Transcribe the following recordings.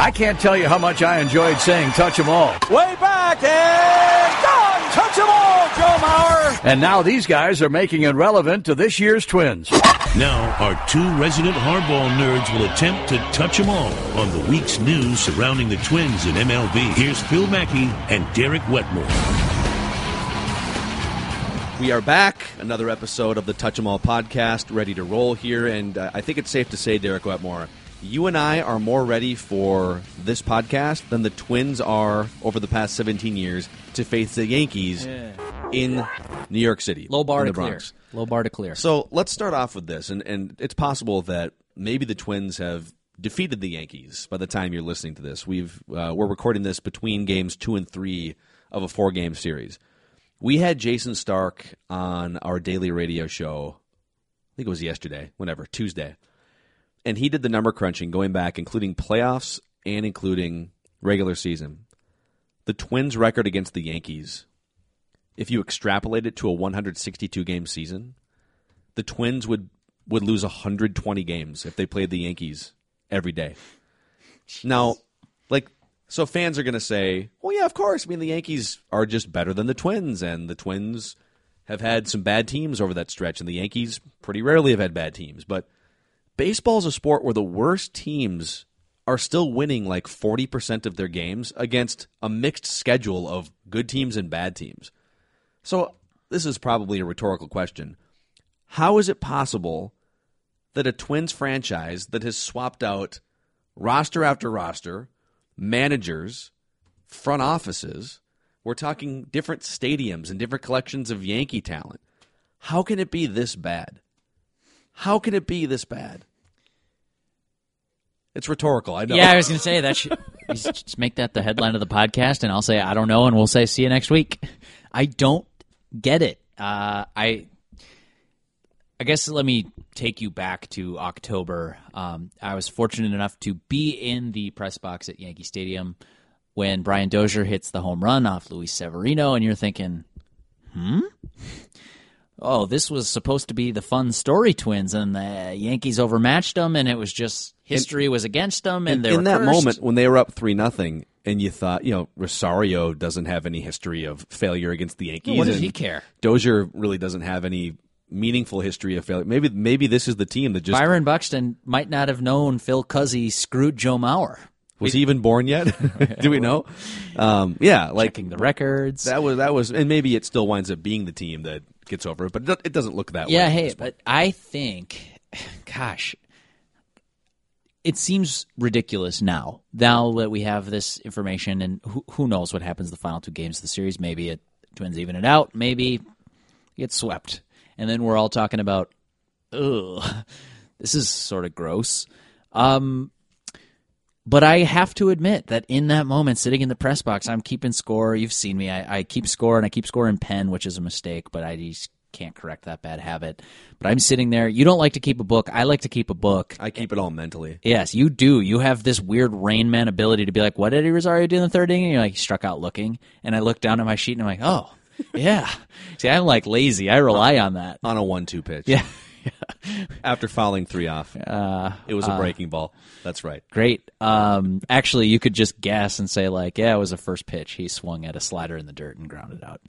I can't tell you how much I enjoyed saying touch 'em all. Way back and done. Touch 'em all, Joe Mauer. And now these guys are making it relevant to this year's Twins. Now, our two resident hardball nerds will attempt to touch them all on the week's news surrounding the Twins in MLB. Here's Phil Mackey and Derek Wetmore. We are back. Another episode of the Touch 'em All podcast, ready to roll here. And uh, I think it's safe to say, Derek Wetmore, you and I are more ready for this podcast than the Twins are over the past 17 years to face the Yankees in New York City. Low bar in to the clear. Low bar to clear. So let's start off with this, and, and it's possible that maybe the Twins have defeated the Yankees by the time you're listening to this. We've uh, we're recording this between games two and three of a four game series. We had Jayson Stark on our daily radio show. I think it was yesterday, whenever Tuesday, and he did the number crunching going back, including playoffs and including regular season. The Twins' record against the Yankees if you extrapolate it to a 162 game season, the Twins would would lose 120 games if they played the Yankees every day. Now, like so fans are going to say, "Well, yeah, of course. I mean, the Yankees are just better than the Twins and the Twins have had some bad teams over that stretch and the Yankees pretty rarely have had bad teams." But baseball's a sport where the worst teams are still winning like 40% of their games against a mixed schedule of good teams and bad teams. So this is probably a rhetorical question. How is it possible that a Twins franchise that has swapped out roster after roster, managers, front offices, we're talking different stadiums and different collections of Yankee talent. How can it be this bad? How can it be this bad? It's rhetorical. I know. Yeah, I was going to say that. Should, just make that the headline of the podcast, and I'll say I don't know, and we'll say see you next week. I don't get it. Uh, I, I guess let me take you back to October. Um, I was fortunate enough to be in the press box at Yankee Stadium when Brian Dozier hits the home run off Luis Severino, and you're thinking, hmm. Oh, this was supposed to be the fun story twins, and the Yankees overmatched them, and it was just history was against them, and in, they in that cursed. moment when they were up three nothing, and you thought, you know, Rosario doesn't have any history of failure against the Yankees. what does he care? Dozier really doesn't have any meaningful history of failure. Maybe maybe this is the team that just Byron Buxton might not have known Phil Cuzzi screwed Joe Mauer. was he even born yet? Do we know? Um, yeah, like Checking the records. that was that was, and maybe it still winds up being the team that gets over it, but it doesn't look that way. yeah, hey, but I think, gosh, it seems ridiculous now. Now that we have this information, and who, who knows what happens the final two games of the series? Maybe it Twins even it out. Maybe get swept, and then we're all talking about, ugh, this is sort of gross. Um, but I have to admit that in that moment, sitting in the press box, I'm keeping score. You've seen me. I, I keep score and I keep score in pen, which is a mistake, but I just can't correct that bad habit. But I'm sitting there. You don't like to keep a book. I like to keep a book. I keep it all mentally. Yes, you do. You have this weird Rain Man ability to be like, what did Rosario do in the third inning? And you're like, he struck out looking. And I look down at my sheet and I'm like, oh, yeah. See, I'm like lazy. I rely on that. on a one-two pitch. Yeah. After fouling three off, Uh, it was a breaking ball. That's right. Great. Um, actually, you could just guess and say like, yeah, it was a first pitch. He swung at a slider in the dirt and grounded out.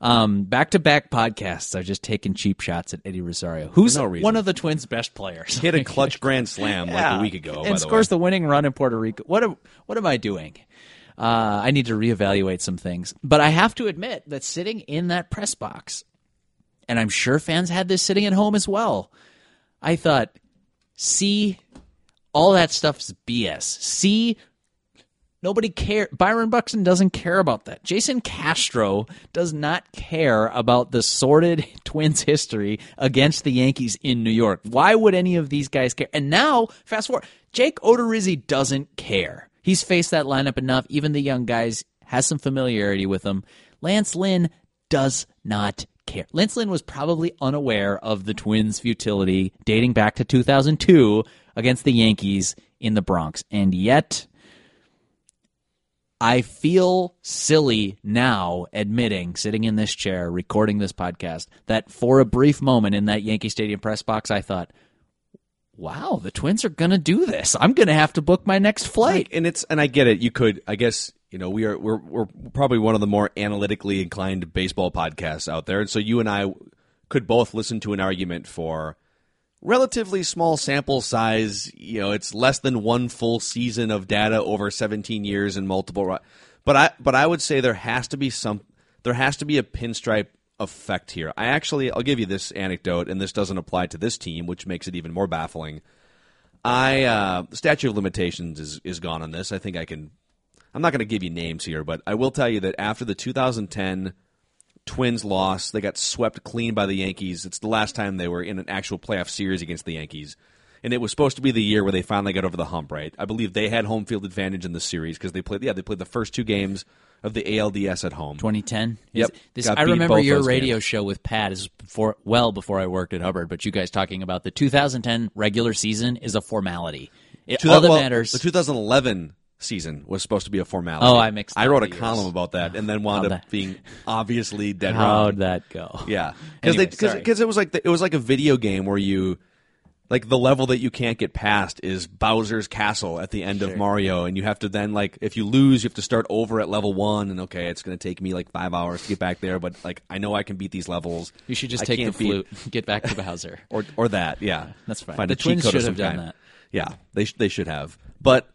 Um, back-to-back podcasts. I've just taken cheap shots at Eddie Rosario, who's no one of the Twins' best players. Hit a clutch grand slam like a week ago. by and the scores way. the winning run in Puerto Rico. What am, what am I doing? Uh, I need to reevaluate some things. But I have to admit that sitting in that press box, and I'm sure fans had this sitting at home as well. I thought, see, all that stuff's BS. See, nobody care. Byron Buxton doesn't care about that. Jason Castro does not care about the sordid Twins history against the Yankees in New York. Why would any of these guys care? And now, fast forward, Jake Odorizzi doesn't care. He's faced that lineup enough. Even the young guys has some familiarity with them. Lance Lynn does not care. Lynn was probably unaware of the Twins' futility dating back to 2002 against the Yankees in the Bronx. And yet, I feel silly now admitting, sitting in this chair, recording this podcast, that for a brief moment in that Yankee Stadium press box, I thought, wow, the Twins are going to do this. I'm going to have to book my next flight. and it's and I get it. You could, I guess, you know, we are we're we're probably one of the more analytically inclined baseball podcasts out there, and so you and I could both listen to an argument for relatively small sample size. You know, it's less than one full season of data over 17 years and multiple. But I but I would say there has to be some there has to be a pinstripe effect here. I actually I'll give you this anecdote, and this doesn't apply to this team, which makes it even more baffling. I uh, statute of limitations is is gone on this. I think I can. I'm not going to give you names here, but I will tell you that after the 2010 Twins loss, they got swept clean by the Yankees. It's the last time they were in an actual playoff series against the Yankees, and it was supposed to be the year where they finally got over the hump. Right? I believe they had home field advantage in the series because they played. Yeah, they played the first two games of the ALDS at home. 2010. Yep. Is- This, I remember your radio games. show with Pat is before, well before I worked at Hubbard. But you guys talking about the 2010 regular season is a formality. It, all that well, matters. The 2011 season was supposed to be a formality. Oh, I mixed I wrote a years. column about that, and then wound How'd up that- being obviously dead How'd wrong. that go? Yeah, because Anyway, because it was like the, it was like a video game where you like the level that you can't get past is Bowser's castle at the end of Mario, and you have to then like if you lose, you have to start over at level one, and okay, it's going to take me like five hours to get back there, but like I know I can beat these levels. You should just I take the can't beat- flute, get back to Bowser. or or that. Yeah, That's fine. Find The a cheat Twins should have done that. Yeah, they sh- they should have. But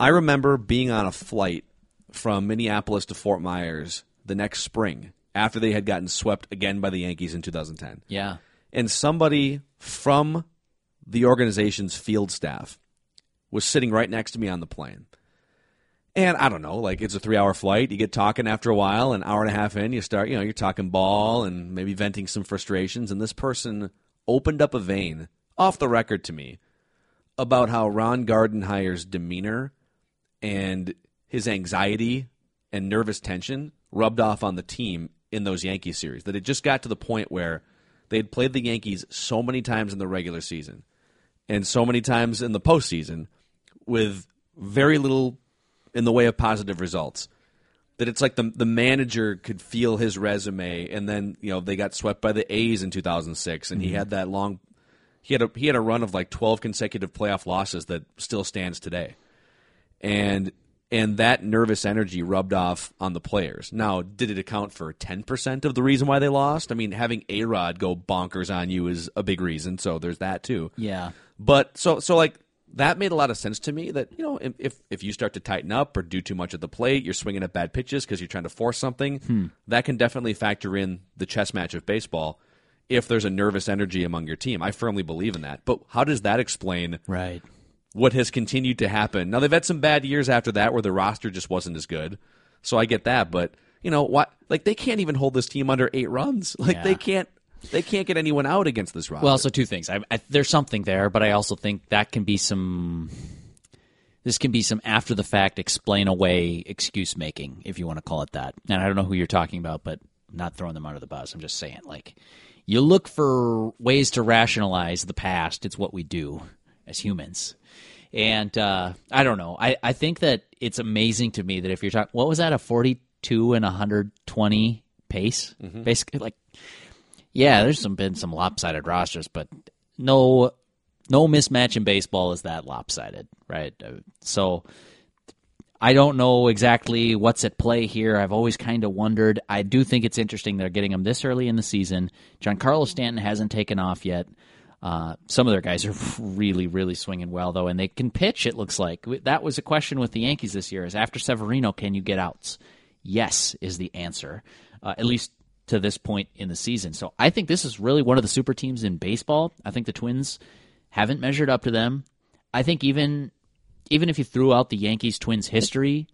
I remember being on a flight from Minneapolis to Fort Myers the next spring after they had gotten swept again by the Yankees in 2010 Yeah. and somebody from the organization's field staff was sitting right next to me on the plane. And I don't know, like it's a three hour flight. You get talking after a while, an hour and a half in, you start, you know, you're talking ball and maybe venting some frustrations. And this person opened up a vein off the record to me about how Ron Gardenhire's demeanor and his anxiety and nervous tension rubbed off on the team in those Yankee series. That it just got to the point where they had played the Yankees so many times in the regular season and so many times in the postseason with very little in the way of positive results. That it's like the the manager could feel his resume, and then you know they got swept by the A's in 2006, and he mm-hmm. had that long. He had a he had a run of like 12 consecutive playoff losses that still stands today and and that nervous energy rubbed off on the players. Now, did it account for ten percent of the reason why they lost? I mean, having A Rod go bonkers on you is a big reason, so there's that too. Yeah. But so so like that made a lot of sense to me. That you know if if you start to tighten up or do too much at the plate, you're swinging at bad pitches because you're trying to force something. Hmm. That can definitely factor in the chess match of baseball. If there's a nervous energy among your team, I firmly believe in that. But how does that explain Right. What has continued to happen. Now they've had some bad years after that where the roster just wasn't as good. So I get that, but you know what? Like they can't even hold this team under eight runs. Like Yeah. they can't. They can't get anyone out against this roster. Well, so two things. I, I, there's something there, but I also think that can be some. This can be some after the fact explain away excuse making, if you want to call it that. And I don't know who you're talking about, but I'm not throwing them under the bus. I'm just saying, like, you look for ways to rationalize the past. It's what we do as humans. And uh, I don't know. I, I think that it's amazing to me that if you're talking, what was that, a 42 and 120 pace? Basically, like, yeah, there's some been some lopsided rosters, but no no mismatch in baseball is that lopsided, right? Uh, So I don't know exactly what's at play here. I've always kind of wondered. I do think it's interesting they're getting him this early in the season. Giancarlo Stanton hasn't taken off yet. Uh, some of their guys are really, really swinging well, though, and they can pitch. It looks like that was a question with the Yankees this year: is after Severino, can you get outs? Yes, is the answer, uh, at least to this point in the season. So I think this is really one of the super teams in baseball. I think the Twins haven't measured up to them. I think even even if you threw out the Yankees Twins history,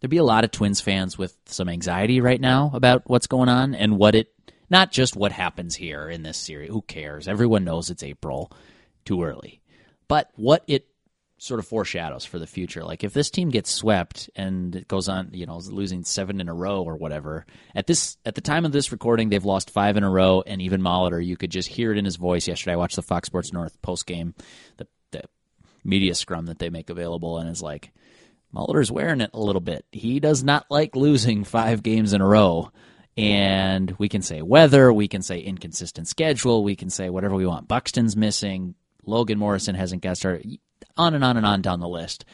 there'd be a lot of Twins fans with some anxiety right now about what's going on and what it not just what happens here in this series. Who cares? Everyone knows it's April, too early. But what it sort of foreshadows for the future. Like if this team gets swept and it goes on, you know, losing seven in a row or whatever. At this at the time of this recording, they've lost five in a row, and even Molitor, you could just hear it in his voice yesterday. I watched the Fox Sports North post game, the the media scrum that they make available, and it's like Molitor's wearing it a little bit. He does not like losing five games in a row. And we can say weather, we can say inconsistent schedule, we can say whatever we want. Buxton's missing, Logan Morrison hasn't got started. On and on and on down the list.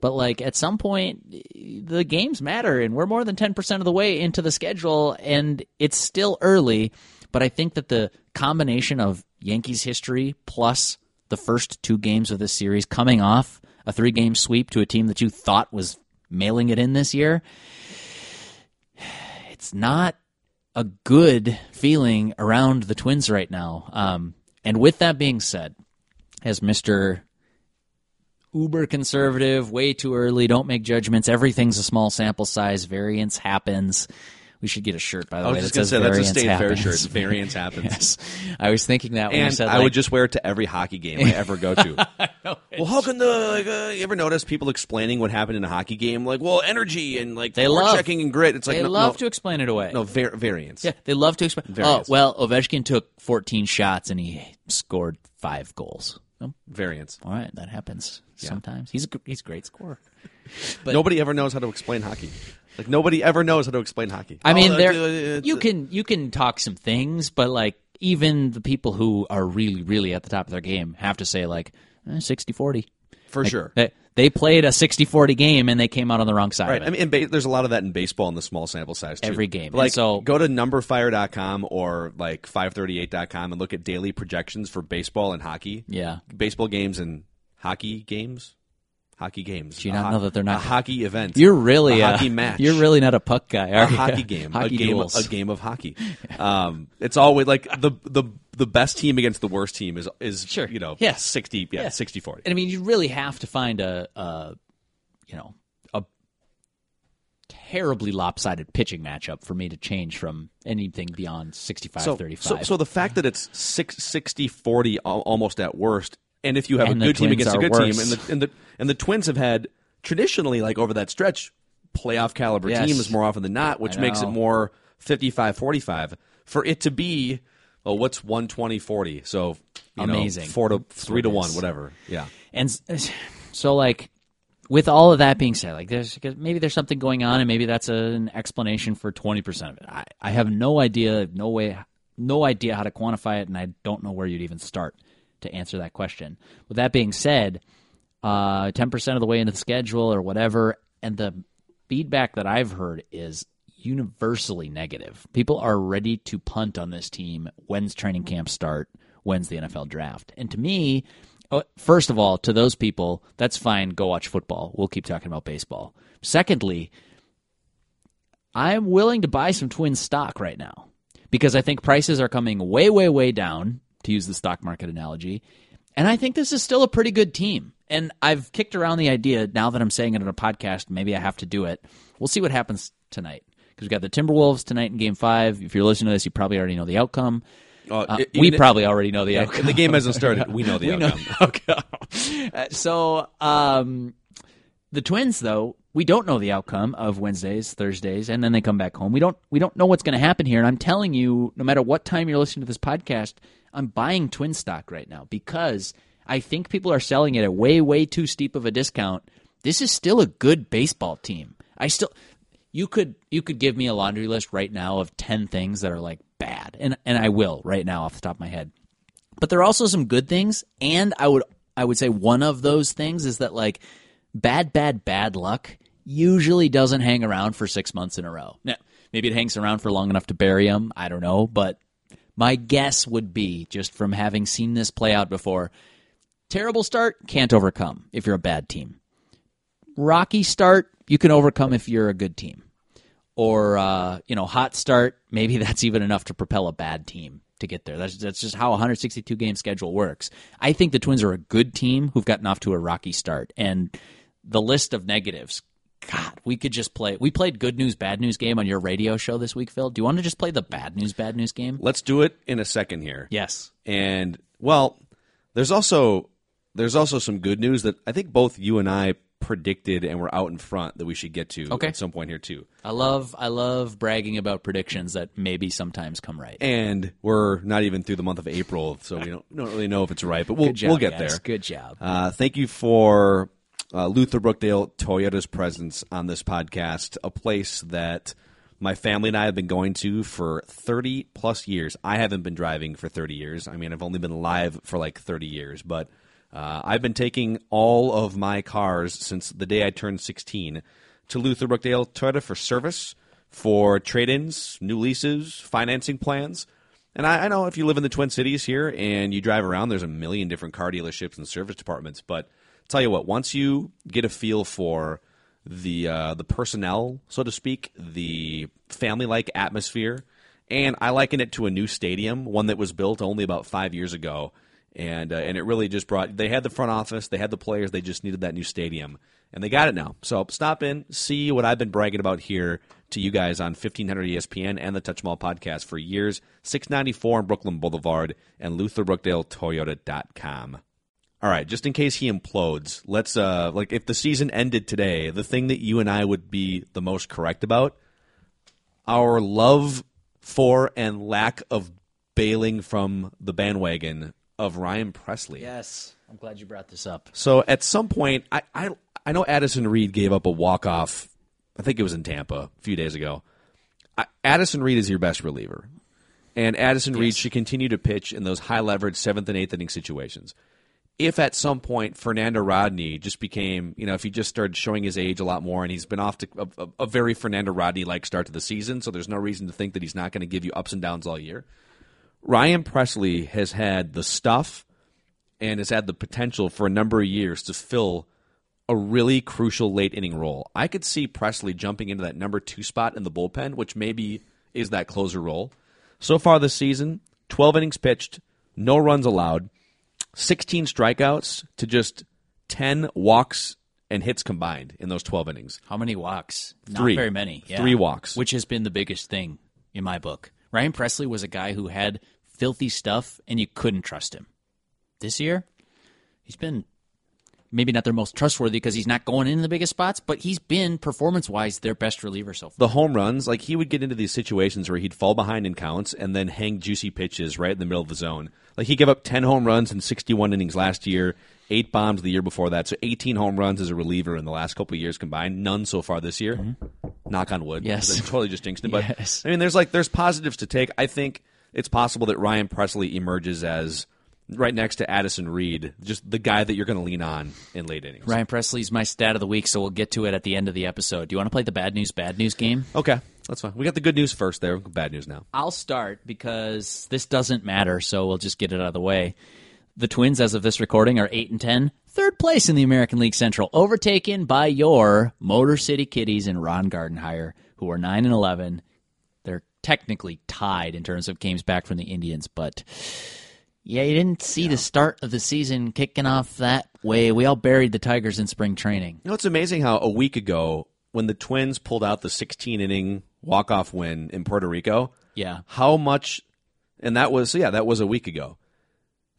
But like at some point, the games matter, and we're more than ten percent of the way into the schedule, and it's still early. But I think that the combination of Yankees history plus the first two games of this series coming off a three game sweep to a team that you thought was mailing it in this year, it's not a good feeling around the Twins right now. Um, and with that being said, as Mr. Uber conservative, way too early, don't make judgments, everything's a small sample size, variance happens. We should get a shirt, by the I was way. just gonna says say that's a state fair happens. shirt. Variance happens. yes. I was thinking that when you And said I like, would just wear it to every hockey game I ever go to. well, how can the like, uh, you ever notice people explaining what happened in a hockey game? Like, well, energy and like They love- checking and grit. It's like they no, love no, to explain it away. no var- variance. Yeah, they love to explain. Oh, Variance. well, Ovechkin took 14 shots and he scored five goals. Oh, Variance. all right, that happens sometimes. He's a, he's a great scorer. But- nobody ever knows how to explain hockey. Like nobody ever knows how to explain hockey. I mean, Oh, there you can you can talk some things, but like even the people who are really really at the top of their game have to say like eh, 60-40. for Like, sure. They, they played a 60-40 game and they came out on the wrong side Right. of it. I mean, in ba- there's a lot of that in baseball in the small sample size too. Every game. Like, And so- go to numberfire.com or like 538.com and look at daily projections for baseball and hockey. yeah. Baseball games and hockey games. Hockey games. Do you not ho- know that they're not- a hockey event? You're really a uh, hockey match. You're really not a puck guy, are a you? hockey game, hockey a game, duels. a game of hockey. Um, it's always like the the the best team against the worst team is is Sure. you know Yeah. 60 yeah, Yeah. 60 40. And I mean, you really have to find a, a you know, a terribly lopsided pitching matchup for me to change from anything beyond 65 so, 35. So, so the fact that it's six, 60 40 almost at worst, and if you have And a good team against a good team, and the, and the and the Twins have had traditionally like over that stretch playoff caliber Yes. teams more often than not, which makes it more 55 45 for it to be. Oh, what's 120 40? So you know, Amazing. four to three to one, whatever. Yeah. and so like with all of that being said, like there's maybe there's something going on, and maybe that's a, an explanation for 20 percent of it. I, I have no idea, no way, no idea how to quantify it, and I don't know where you'd even start to answer that question. With that being said, uh, 10% of the way into the schedule or whatever, and the feedback that I've heard is universally negative. People are ready to punt on this team. When's training camp start? When's the NFL draft? And to me, uh, first of all, to those people, that's fine. Go watch football. We'll keep talking about baseball. Secondly, I'm willing to buy some twin stock right now because I think prices are coming way, way, way down, to use the stock market analogy. And I think this is still a pretty good team. And I've kicked around the idea now that I'm saying it on a podcast, maybe I have to do it. We'll see what happens tonight. Because we've got the Timberwolves tonight in game five. If you're listening to this, you probably already know the outcome. Uh, Uh, we even- probably already know the outcome. the game hasn't started. We know the we know outcome. the outcome. Uh, so, um, the Twins, though, we don't know the outcome of Wednesdays, Thursdays, and then they come back home. We don't we don't know what's going to happen here. And I'm telling you, no matter what time you're listening to this podcast, I'm buying Twin stock right now because I think people are selling it at way way too steep of a discount. This is still a good baseball team. I still you could you could give me a laundry list right now of 10 things that are like bad and and I will right now off the top of my head but there are also some good things and i would i would say one of those things is that like bad bad bad luck usually doesn't hang around for six months in a row now maybe it hangs around for long enough to bury them i don't know but my guess would be just from having seen this play out before terrible start can't overcome if you're a bad team. Rocky start you can overcome if you're a good team. Or uh, you know hot start maybe that's even enough to propel a bad team to get there. That's, that's just how a 162 game schedule works. I think the twins are a good team who've gotten off to a rocky start. And the list of negatives god we could just play we played good news bad news game on your radio show this week phil do you want to just play the bad news bad news game Let's do it in a second here. yes And well, there's also there's also some good news that I think both you and I predicted and we're out in front that we should get to Okay. at some point here too. i love i love bragging about predictions that maybe sometimes come right And we're not even through the month of April, so we don't, don't really know if it's right, but we'll job we'll get guys. there. good job Uh, thank you for uh, Luther Brookdale Toyota's presence on this podcast, a place that my family and I have been going to for 30 plus years. I haven't been driving for 30 years. I mean, I've only been alive for like 30 years, but uh, I've been taking all of my cars since the day I turned 16 to Luther Brookdale Toyota for service, for trade ins, new leases, financing plans. And I, I know if you live in the Twin Cities here and you drive around, there's a million different car dealerships and service departments. But tell you what, once you get a feel for the uh, the personnel, so to speak, the family like atmosphere, and I liken it to a new stadium, one that was built only about five years ago, and uh, and it really just brought. They had the front office, they had the players, they just needed that new stadium, and they got it now. So stop in, see what I've been bragging about here to you guys on 1500 ESPN and the Touch 'Em All podcast for years. 694 on Brooklyn Boulevard and LutherBrookdaleToyota.com. All right, just in case he implodes, let's uh like if the season ended today, the thing that you and I would be the most correct about our love for and lack of bailing from the bandwagon of Ryan Pressly. Yes, I'm glad you brought this up. So at some point, I I, I know Addison Reed gave up a walk off. I think it was in Tampa a few days ago. I, Addison Reed is your best reliever, and Addison Reed should continue to pitch in those high leverage seventh and eighth inning situations. If at some point Fernando Rodney just became, you know, if he just started showing his age a lot more, and he's been off to a, a, very Fernando Rodney like start to the season, so there's no reason to think that he's not going to give you ups and downs all year. Ryan Pressly has had the stuff and has had the potential for a number of years to fill a really crucial late inning role. I could see Pressly jumping into that number two spot in the bullpen, which maybe is that closer role. So far this season, 12 innings pitched, no runs allowed, 16 strikeouts to just 10 walks and hits combined in those 12 innings. How many walks? Three. Not very many. Yeah. Three walks. Which has been the biggest thing in my book. Ryan Pressly was a guy who had filthy stuff and you couldn't trust him. This year, he's been maybe not their most trustworthy because he's not going in the biggest spots, but he's been performance wise their best reliever so far. the home runs, like he would get into these situations where he'd fall behind in counts and then hang juicy pitches right in the middle of the zone. Like he gave up 10 home runs in 61 innings last year, eight bombs the year before that. So 18 home runs as a reliever in the last couple of years combined. None so far this year. Knock on wood. Mm-hmm. Yes. Totally just jinxed it. But Yes. I mean, there's like there's positives to take. I think it's possible that Ryan Pressly emerges as right next to Addison Reed, just the guy that you're going to lean on in late innings. Ryan Pressly's my stat of the week, so we'll get to it at the end of the episode. Do you want to play the bad news, bad news game? Okay, that's fine. We got the good news first. There, bad news now. I'll start because this doesn't matter, so we'll just get it out of the way. The Twins, as of this recording, are eight and ten, third place in the American League Central, overtaken by your Motor City Kitties and Ron Gardenhire, who are nine and eleven. They're technically tied in terms of games back from the Indians, but yeah, you didn't see the start of the season kicking off that way. We all buried the Tigers in spring training. You know, it's amazing how a week ago, when the Twins pulled out the 16 inning walk off win in Puerto Rico, Yeah. how much, and that was, yeah, that was a week ago.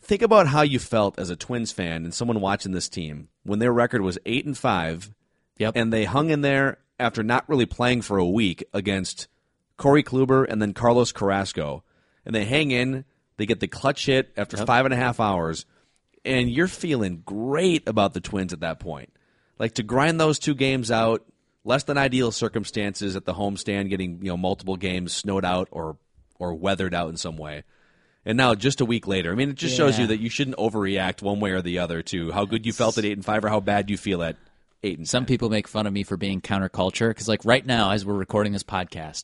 Think about how you felt as a Twins fan and someone watching this team when their record was 8 and 5 Yep. and they hung in there after not really playing for a week against Corey Kluber and then Carlos Carrasco. And they hang in, they get the clutch hit after five and a half hours, and you're feeling great about the Twins at that point. Like to grind those two games out, less than ideal circumstances at the homestand, getting you know multiple games snowed out or or weathered out in some way. And now, just a week later, I mean, it just shows you that you shouldn't overreact one way or the other to how good you felt at eight and five or how bad you feel at eight and Some people make fun of me for being counterculture because, like, right now, as we're recording this podcast,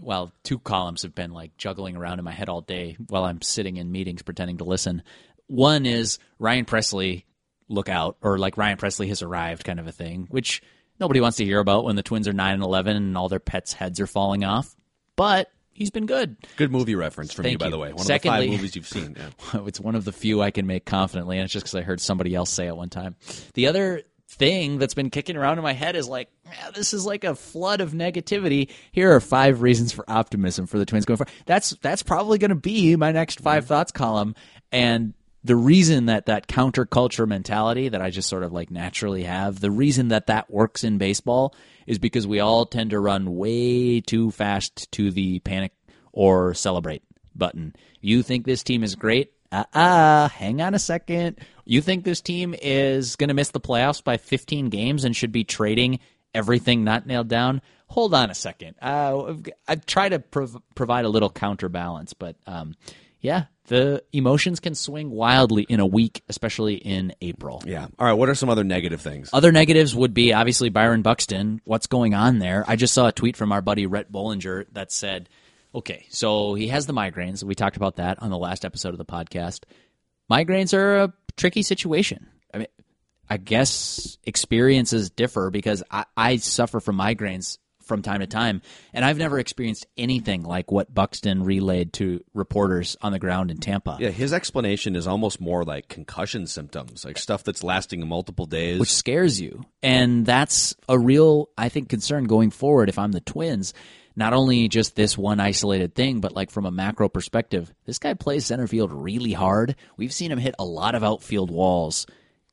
well, two columns have been like juggling around in my head all day while I'm sitting in meetings pretending to listen. One is Ryan Pressly, look out, or like Ryan Pressly has arrived, kind of a thing, which nobody wants to hear about when the Twins are nine and eleven and all their pets' heads are falling off. But he's been good. Good movie reference from you, by you. the way. One Secondly- of the five movies you've seen. Yeah. it's one of the few I can make confidently, and it's just because I heard somebody else say it one time. The other thing that's been kicking around in my head is like, "Man, this is like a flood of negativity. Here are five reasons for optimism for the Twins going forward. That's that's probably going to be my next 5 thoughts column, and the reason that that counterculture mentality that I just sort of like naturally have, the reason that that works in baseball is because we all tend to run way too fast to the panic or celebrate button. You think this team is great? Uh uh hang on a second. You think this team is going to miss the playoffs by 15 games and should be trading everything not nailed down. Hold on a second. Uh, I've, tried to prov- provide a little counterbalance, but um, yeah, the emotions can swing wildly in a week, especially in April. Yeah. All right. What are some other negative things? Other negatives would be obviously Byron Buxton. What's going on there? I just saw a tweet from our buddy Rhett Bollinger that said, okay, so he has the migraines. We talked about that on the last episode of the podcast. Migraines are a tricky situation. I mean, I guess experiences differ because I, I suffer from migraines from time to time, and I've never experienced anything like what Buxton relayed to reporters on the ground in Tampa. Yeah, his explanation is almost more like concussion symptoms, like stuff that's lasting multiple days. which scares you. And that's a real, I think, concern going forward if I'm the Twins. Not only just this one isolated thing, but like from a macro perspective, this guy plays center field really hard. We've seen him hit a lot of outfield walls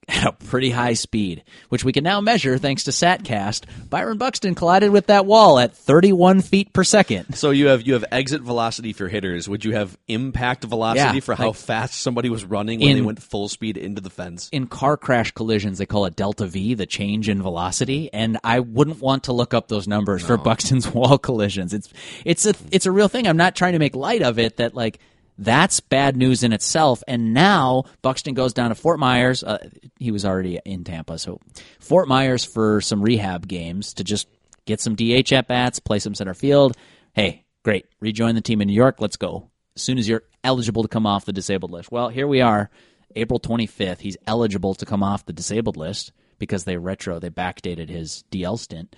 at a pretty high speed, which we can now measure thanks to Statcast. Byron Buxton collided with that wall at 31 feet per second. so you have you have exit velocity for hitters. Would you have impact velocity Yeah, for how like- fast somebody was running when they went full speed into the fence? in car crash collisions, they call it delta V, the change in velocity, and I wouldn't want to look up those numbers for Buxton's wall collisions. It's it's a it's a real thing. I'm not trying to make light of it. That like that's bad news in itself. And now Buxton goes down to Fort Myers. Uh, he was already in Tampa, so Fort Myers for some rehab games to just get some DH at bats, play some center field. Hey, great, rejoin the team in New York. Let's go. As soon as you're eligible to come off the disabled list. Well, here we are. April 25th, he's eligible to come off the disabled list because they retro, they backdated his DL stint.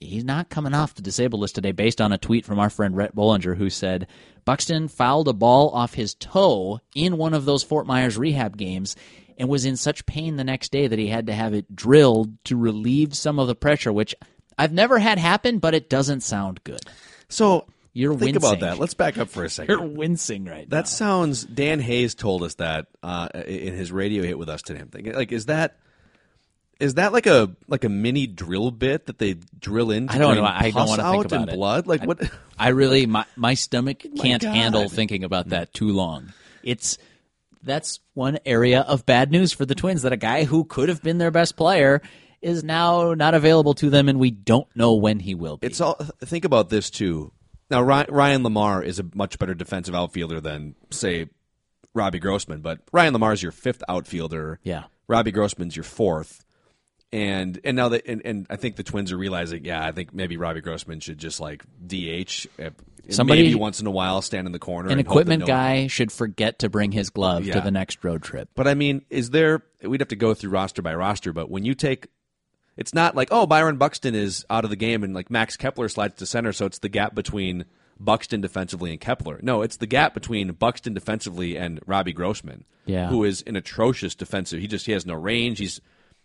He's not coming off the disabled list today based on a tweet from our friend Rhett Bollinger who said Buxton fouled a ball off his toe in one of those Fort Myers rehab games and was in such pain the next day that he had to have it drilled to relieve some of the pressure, which I've never had happen, but it doesn't sound good. So You're think wincing. about that. Let's back up for a second. You're wincing right That now. sounds. Dan Hayes told us that uh, in his radio hit with us today. I'm thinking, like, is that is that like a like a mini drill bit that they drill into? I don't know. I don't want to think about it. blood. Like what? I really my my stomach can't God. handle thinking about that mm. too long. It's that's one area of bad news for the Twins that a guy who could have been their best player is now not available to them, and we don't know when he will be. It's all. Think about this too. Now Ryan LaMarre is a much better defensive outfielder than say Robbie Grossman, but Ryan LaMarre is your fifth outfielder. Yeah. Robbie Grossman's your fourth. And and now that and, and I think the Twins are realizing, yeah, I think maybe Robbie Grossman should just like DH. uh, Somebody- maybe once in a while stand in the corner. An equipment no- guy should forget to bring his glove to the next road trip. But I mean, is there? We'd have to go through roster by roster. But when you take, it's not like oh Byron Buxton is out of the game and like Max Kepler slides to center, so it's the gap between Buxton defensively and Kepler. No, it's the gap between Buxton defensively and Robbie Grossman, Yeah. who is an atrocious defensive. He just he has no range. He's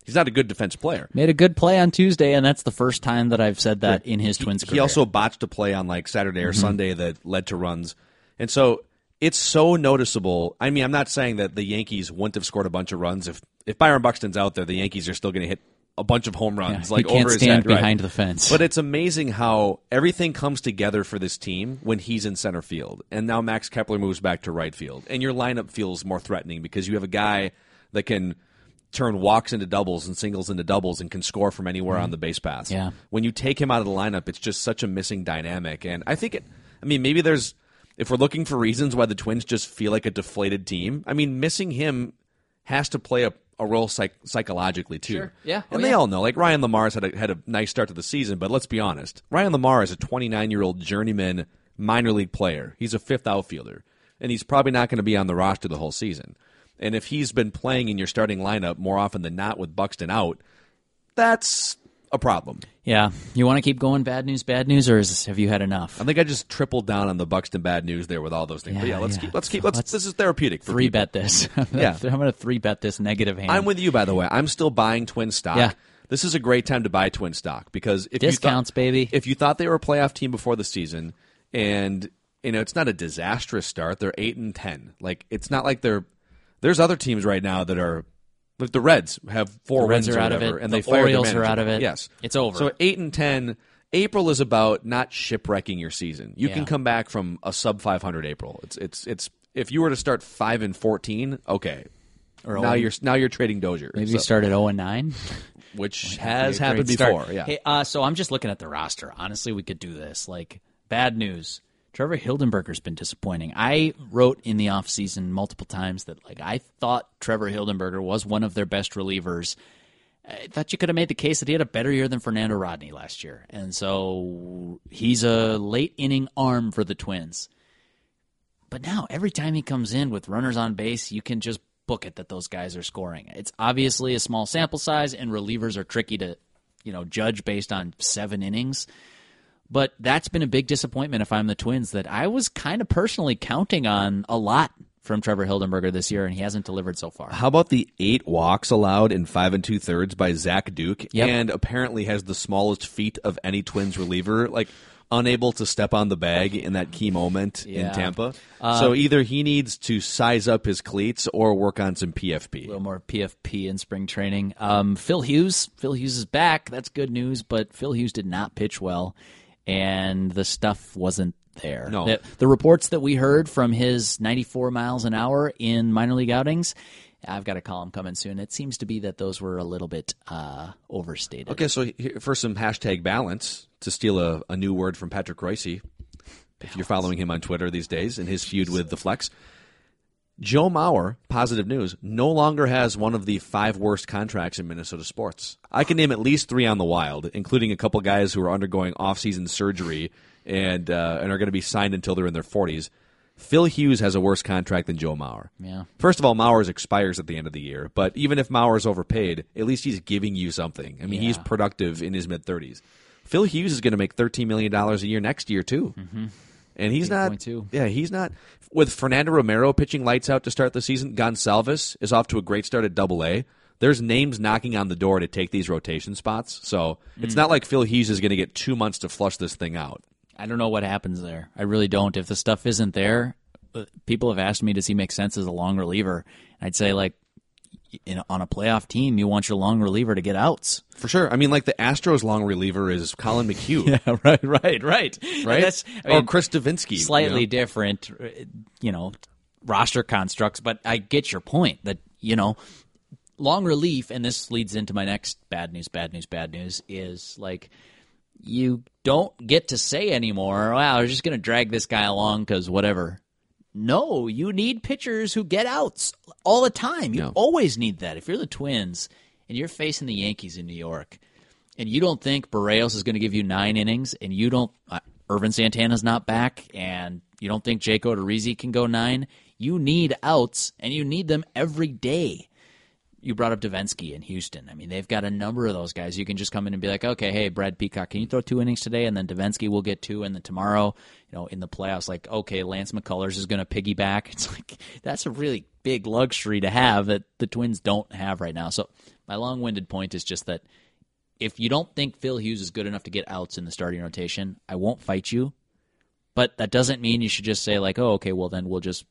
he's not a good defense player. Made a good play on Tuesday, and that's the first time that I've said that in his Twins career. He also botched a play on like Saturday Mm-hmm. or Sunday that led to runs, and so it's so noticeable. I mean, I'm not saying that the Yankees wouldn't have scored a bunch of runs if if Byron Buxton's out there. The Yankees are still going to hit a bunch of home runs, Yeah, like he can't over his stand head, right. behind the fence. But it's amazing how everything comes together for this team when he's in center field, and now Max Kepler moves back to right field, and your lineup feels more threatening because you have a guy that can turn walks into doubles and singles into doubles and can score from anywhere on mm-hmm. the base paths Yeah. when you take him out of the lineup, it's just such a missing dynamic. And I think it. I mean, maybe there's if we're looking for reasons why the Twins just feel like a deflated team. I mean, missing him has to play a, a role psych, psychologically too. Sure. Yeah. and Oh, they yeah. all know. Like Ryan LaMarre's had a, had a nice start to the season, but let's be honest, Ryan LaMarre is a 29 year old journeyman minor league player. He's a fifth outfielder, and he's probably not going to be on the roster the whole season. And if he's been playing in your starting lineup more often than not with Buxton out, that's a problem. yeah, you want to keep going? Bad news, bad news, or is, have you had enough? I think I just tripled down on the Buxton bad news there with all those things. but Yeah, yeah, let's yeah. keep let's keep let's, let's this is therapeutic for three people. bet this. Yeah. I'm going to three bet this negative hand. I'm with you by the way. I'm still buying twin stock. Yeah. This is a great time to buy twin stock because if Discounts, you thought, baby. If you thought they were a playoff team before the season and you know, it's not a disastrous start. They're 8 and 10. Like it's not like they're there's other teams right now that are like the Reds have four The Reds wins are or out of whatever, it. and The they Orioles are out of it. Yes, It's over. So eight and ten. April is about not shipwrecking your season. You Yeah. can come back from a sub 500 April. It's it's it's if you were to start five and 14, okay. Or now oh- you're now you're trading Dozier. Maybe So- you start at 0 and 9. which has happened great start. before. Yeah. Hey, uh, so I'm just looking at the roster. Honestly, we could do this. Like, bad news. Trevor Hildenberger's been disappointing. I wrote in the offseason multiple times that like I thought Trevor Hildenberger was one of their best relievers. I thought you could have made the case that he had a better year than Fernando Rodney last year. And so he's a late inning arm for the Twins. But now every time he comes in with runners on base, you can just book it that those guys are scoring. It's obviously a small sample size and relievers are tricky to, you know, judge based on 7 innings. But that's been a big disappointment if I'm the Twins that I was kind of personally counting on a lot from Trevor Hildenberger this year, and he hasn't delivered so far. How about the eight walks allowed in five and two thirds by Zach Duke? Yep. And apparently has the smallest feet of any Twins reliever, like unable to step on the bag in that key moment Yeah. in Tampa. so either he needs to size up his cleats or work on some PFP. A little more PFP in spring training. Um, Phil Hughes, Phil Hughes is back. That's good news, but Phil Hughes did not pitch well, and the stuff wasn't there. No. The, the reports that we heard from his 94 miles an hour in minor league outings, I've got a column coming soon. It seems to be that those were a little bit uh, overstated. Okay, so here, for some hashtag balance, to steal a, a new word from Patrick Royce, if you're following him on Twitter these days in his feud with the Flex, Joe Mauer, positive news, no longer has one of the five worst contracts in Minnesota sports. I can name at least three on the wild, including a couple guys who are undergoing off-season surgery and uh, and are going to be signed until they're in their 40s. Phil Hughes has a worse contract than Joe Mauer. Yeah. First of all, Mauer's expires at the end of the year, but even if Mauer's overpaid, at least he's giving you something. I mean, he's productive in his mid 30s. Phil Hughes is going to make $13 million a year next year, too. Mm-hmm. And he's not. 8.2. Yeah, he's not. With Fernando Romero pitching lights out to start the season, Gonsalves is off to a great start at double A. There's names knocking on the door to take these rotation spots. So Mm. it's not like Phil Hughes is going to get two months to flush this thing out. I don't know what happens there. I really don't. If the stuff isn't there, uh, people have asked me, does he make sense as a long reliever? I'd say, like, in, on a playoff team, you want your long reliever to get outs. For sure. I mean, like the Astros' long reliever is Collin McHugh, Yeah, right, right, right. Right? That's I or Chris Devenski. you slightly know? different, you know, roster constructs. But I get your point that you know, long relief, and this leads into my next bad news, bad news, bad news is like you don't get to say anymore. Wow, we're just going to drag this guy along because whatever. No, you need pitchers who get outs all the time. You No. always need that. If you're the Twins and you're facing the Yankees in New York, and you don't think Berrios is going to give you nine innings, and you don't, uh, Ervin Santana's not back, and you don't think Jake Odorizzi can go nine, you need outs, and you need them every day. You brought up Devenski in Houston. I mean, they've got a number of those guys. You can just come in and be like, okay, hey, Brad Peacock, can you throw two innings today? And then Devenski will get two, and then tomorrow, you know, in the playoffs, like, okay, Lance McCullers is going to piggyback. It's like that's a really big luxury to have that the Twins don't have right now. So my long-winded point is just that if you don't think Phil Hughes is good enough to get outs in the starting rotation, I won't fight you. But that doesn't mean you should just say like, "Oh, okay, well then we'll just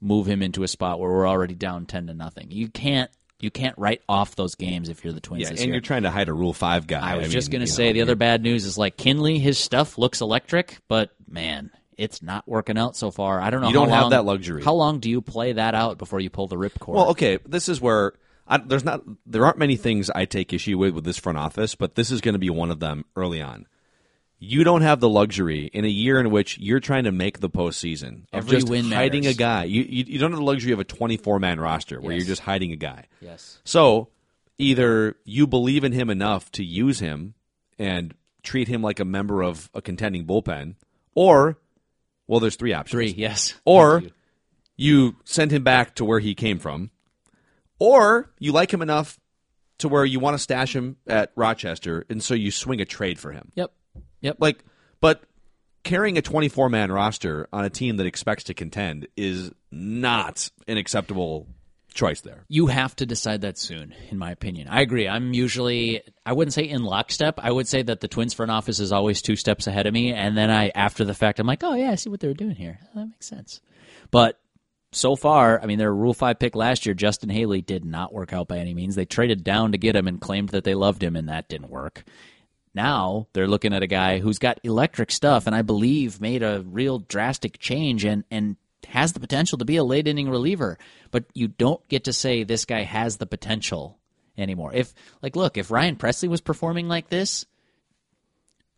move him into a spot where we're already down 10 to nothing." You can't you can't write off those games if you're the Twins Yeah, and year. you're trying to hide a Rule 5 guy. I was mean, just going to say know, the other bad news is like Kinley, his stuff looks electric, but man, it's not working out so far. I don't know. You don't how have long- that luxury. How long do you play that out before you pull the ripcord? Well, okay, this is where I, there's not there aren't many things I take issue with with this front office, but this is going to be one of them early on. You don't have the luxury in a year in which you're trying to make the postseason of Every just win hiding matters. a guy. You, you you don't have the luxury of a 24 man roster where Yes. you're just hiding a guy. yes. So either you believe in him enough to use him and treat him like a member of a contending bullpen, or well, there's three options. Three, yes. Or you. you send him back to where he came from, or you like him enough to where you want to stash him at Rochester, and so you swing a trade for him. Yep. Yep. Like, but carrying a 24 man roster on a team that expects to contend is not an acceptable choice there. you have to decide that soon, in my opinion. I agree. I'm usually, I wouldn't say in lockstep. I would say that the Twins front office is always two steps ahead of me. And then I, after the fact, I'm like, oh, yeah, I see what they were doing here. That makes sense. But so far, I mean, their Rule 5 pick last year, Justin Haley, did not work out by any means. They traded down to get him and claimed that they loved him, and that didn't work. Now they're looking at a guy who's got electric stuff and I believe made a real drastic change and, and has the potential to be a late inning reliever. But you don't get to say this guy has the potential anymore. If like look, if Ryan Pressly was performing like this,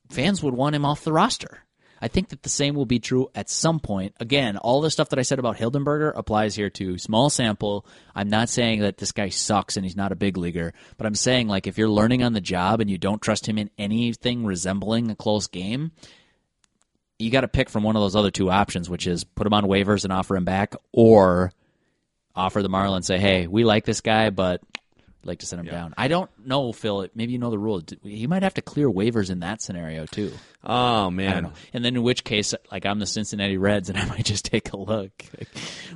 fans would want him off the roster. I think that the same will be true at some point. Again, all the stuff that I said about Hildenberger applies here to Small sample. I'm not saying that this guy sucks and he's not a big leaguer, but I'm saying like if you're learning on the job and you don't trust him in anything resembling a close game, you got to pick from one of those other two options, which is put him on waivers and offer him back, or offer the Marlins say, "Hey, we like this guy, but like to send him down." I don't know, Phil. Maybe you know the rule. He might have to clear waivers in that scenario too. Oh man. And then in which case, like I'm the Cincinnati Reds, and I might just take a look.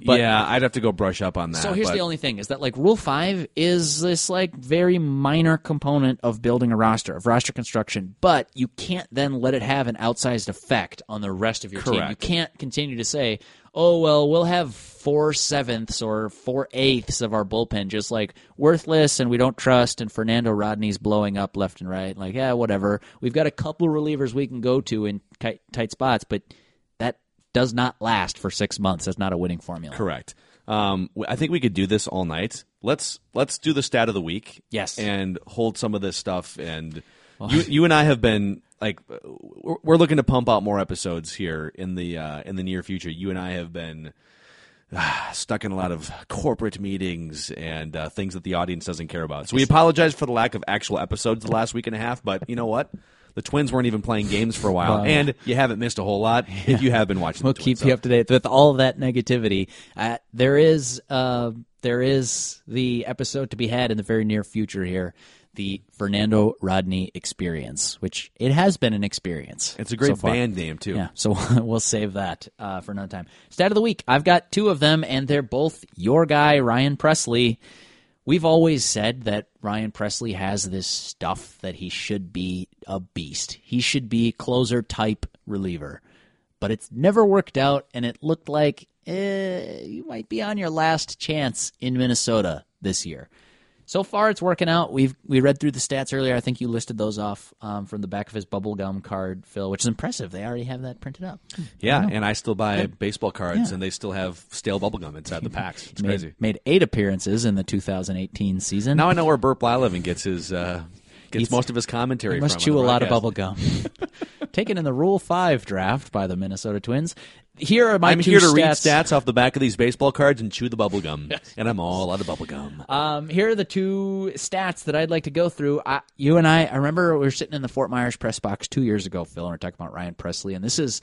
But yeah, I'd have to go brush up on that. so here's but- the only thing: is that like Rule Five is this like very minor component of building a roster of roster construction, but you can't then let it have an outsized effect on the rest of your team. You can't continue to say, "Oh well, we'll have four sevenths or four eighths of our bullpen just like worthless and we don't trust." And Fernando Rodney's blowing up left and right. Like, yeah, whatever. We've got a couple relievers we can go to in tight, tight spots, but that does not last for six months. That's not a winning formula. Correct. Um, I think we could do this all night. Let's let's do the stat of the week. Yes. and hold some of this stuff. And you you and I have been like uh, we're, looking to pump out more episodes here in the uh, in the near future. You and I have been. ah, Stuck in a lot of corporate meetings and uh, things that the audience doesn't care about. So we apologize for the lack of actual episodes the last week and a half. But you know what? The Twins weren't even playing games for a while, and you haven't missed a whole lot if you have been watching. We'll the Twins. you So- up to date with all of that negativity. Uh, there is uh, there is the episode to be had in the very near future here, the Fernando Rodney experience, which it has been an experience. It's a great so band name too. Yeah, so we'll save that uh, for another time. Stat of the week. I've got two of them, and they're both your guy, Ryan Pressly. We've always said that Ryan Pressly has this stuff that he should be a beast. He should be closer type reliever, but it's never worked out, and it looked like eh, you might be on your last chance in Minnesota this year. So far, it's working out. We've we read through the stats earlier. I think you listed those off um, from the back of his bubblegum card, Phil, which is impressive. They already have that printed up. Yeah, and I still buy baseball cards, and they still have stale bubblegum inside the packs. It's crazy. Made, made eight appearances in the 2018 season. Now I know where Bert Blyleven gets his uh, gets He's- most of his commentary. He must chew a the lot of broadcast. bubble gum. Taken in the Rule Five draft by the Minnesota Twins. Here are my I'm two here to read stats. stats off the back of these baseball cards and chew the bubblegum, and I'm all out of bubblegum. Um, here are the two stats that I'd like to go through. I, you and I, I remember we were sitting in the Fort Myers press box two years ago, Phil, and we are talking about Ryan Pressly. And this is,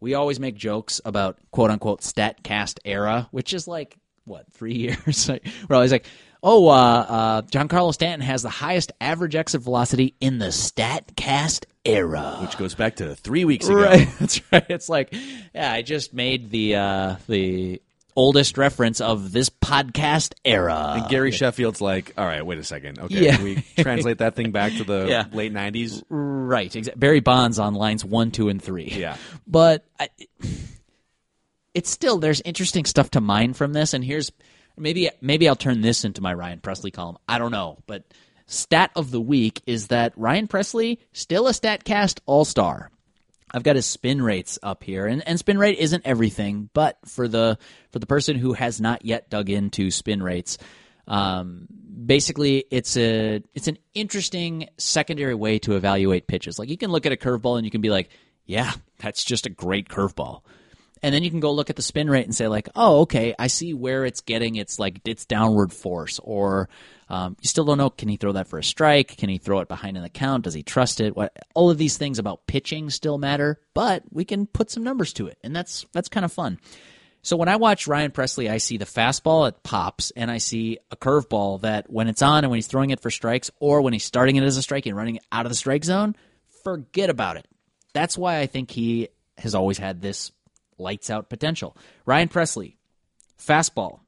we always make jokes about quote unquote StatCast era, which is like, what, three years? we're always like, oh, uh, uh, Giancarlo Stanton has the highest average exit velocity in the StatCast era. Which goes back to three weeks ago. Right. That's right. It's like, yeah, I just made the uh, the oldest reference of this podcast era. And Gary Sheffield's like, all right, wait a second. Okay, Yeah. can we translate that thing back to the Yeah. late '90s. Right. Exa- Barry Bonds on lines one, two, and three. Yeah. But I, it's still there's interesting stuff to mine from this, and here's maybe maybe I'll turn this into my Ryan Pressly column. I don't know, but stat of the week is that Ryan Pressly still a Statcast All Star. I've got his spin rates up here, and, and spin rate isn't everything, but for the for the person who has not yet dug into spin rates, um, basically it's a it's an interesting secondary way to evaluate pitches. Like you can look at a curveball and you can be like, yeah, that's just a great curveball. And then you can go look at the spin rate and say like, oh, okay, I see where it's getting its like its downward force. Or um, you still don't know, can he throw that for a strike? Can he throw it behind in the count? Does he trust it? What all of these things about pitching still matter, but we can put some numbers to it, and that's that's kind of fun. So when I watch Ryan Pressly, I see the fastball it pops, and I see a curveball that when it's on and when he's throwing it for strikes, or when he's starting it as a strike and running out of the strike zone, forget about it. That's why I think he has always had this lights out potential. Ryan Pressly, fastball,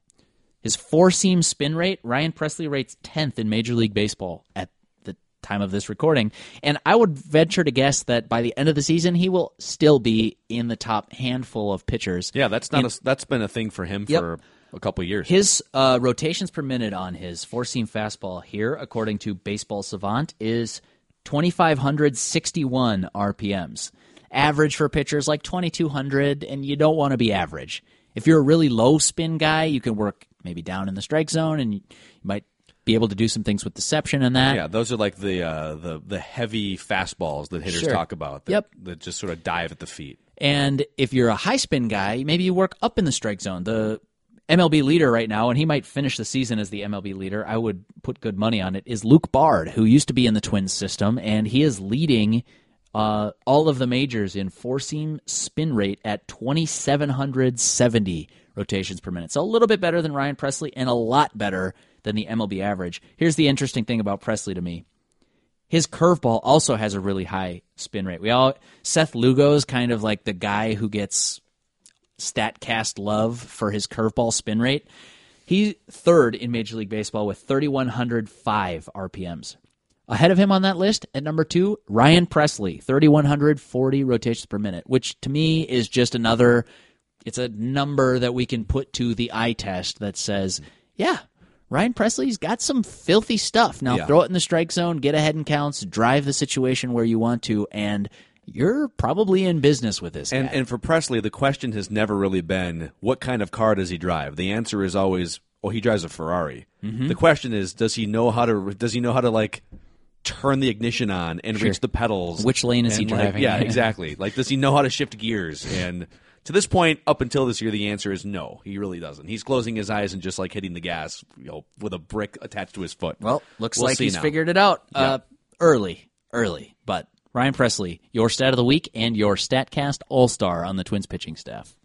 his four seam spin rate, Ryan Pressly rates 10th in Major League Baseball at the time of this recording. And I would venture to guess that by the end of the season, he will still be in the top handful of pitchers. Yeah, that's not a, that's been a thing for him Yep. for a couple years. His uh, rotations per minute on his four seam fastball here, according to Baseball Savant, is 2,561 RPMs. Average for pitchers like 2,200, and you don't want to be average. If you're a really low spin guy, you can work maybe down in the strike zone, and you might be able to do some things with deception and that. Yeah, those are like the uh, the the heavy fastballs that hitters Sure. talk about. That, Yep. that just sort of dive at the feet. And if you're a high spin guy, maybe you work up in the strike zone. The MLB leader right now, and he might finish the season as the MLB leader. I would put good money on it. Is Luke Bard, who used to be in the Twins system, and he is leading uh, all of the majors in four seam spin rate at 2,770 rotations per minute. So a little bit better than Ryan Pressly, and a lot better than the MLB average. Here's the interesting thing about Pressly to me his curveball also has a really high spin rate. We all Seth Lugo's kind of like the guy who gets Statcast love for his curveball spin rate. He's third in Major League Baseball with 3105 RPMs. Ahead of him on that list at number 2, Ryan Pressly, 3140 rotations per minute, which to me is just another it's a number that we can put to the eye test that says, yeah, Ryan Pressly's got some filthy stuff. Now Yeah. throw it in the strike zone, get ahead and counts, drive the situation where you want to, and you're probably in business with this And guy. and for Pressly, the question has never really been what kind of car does he drive. The answer is always, oh, he drives a Ferrari. Mm-hmm. The question is, does he know how to? Does he know how to like? Turn the ignition on and reach the pedals. Which lane is he like, driving? Yeah, exactly. Like, does he know how to shift gears? And to this point, up until this year, the answer is no. He really doesn't. He's closing his eyes and just like hitting the gas, you know, with a brick attached to his foot. Well, looks We'll like he's now. figured it out uh, early, early. But Ryan Pressly, your stat of the week and your Statcast All Star on the Twins pitching staff.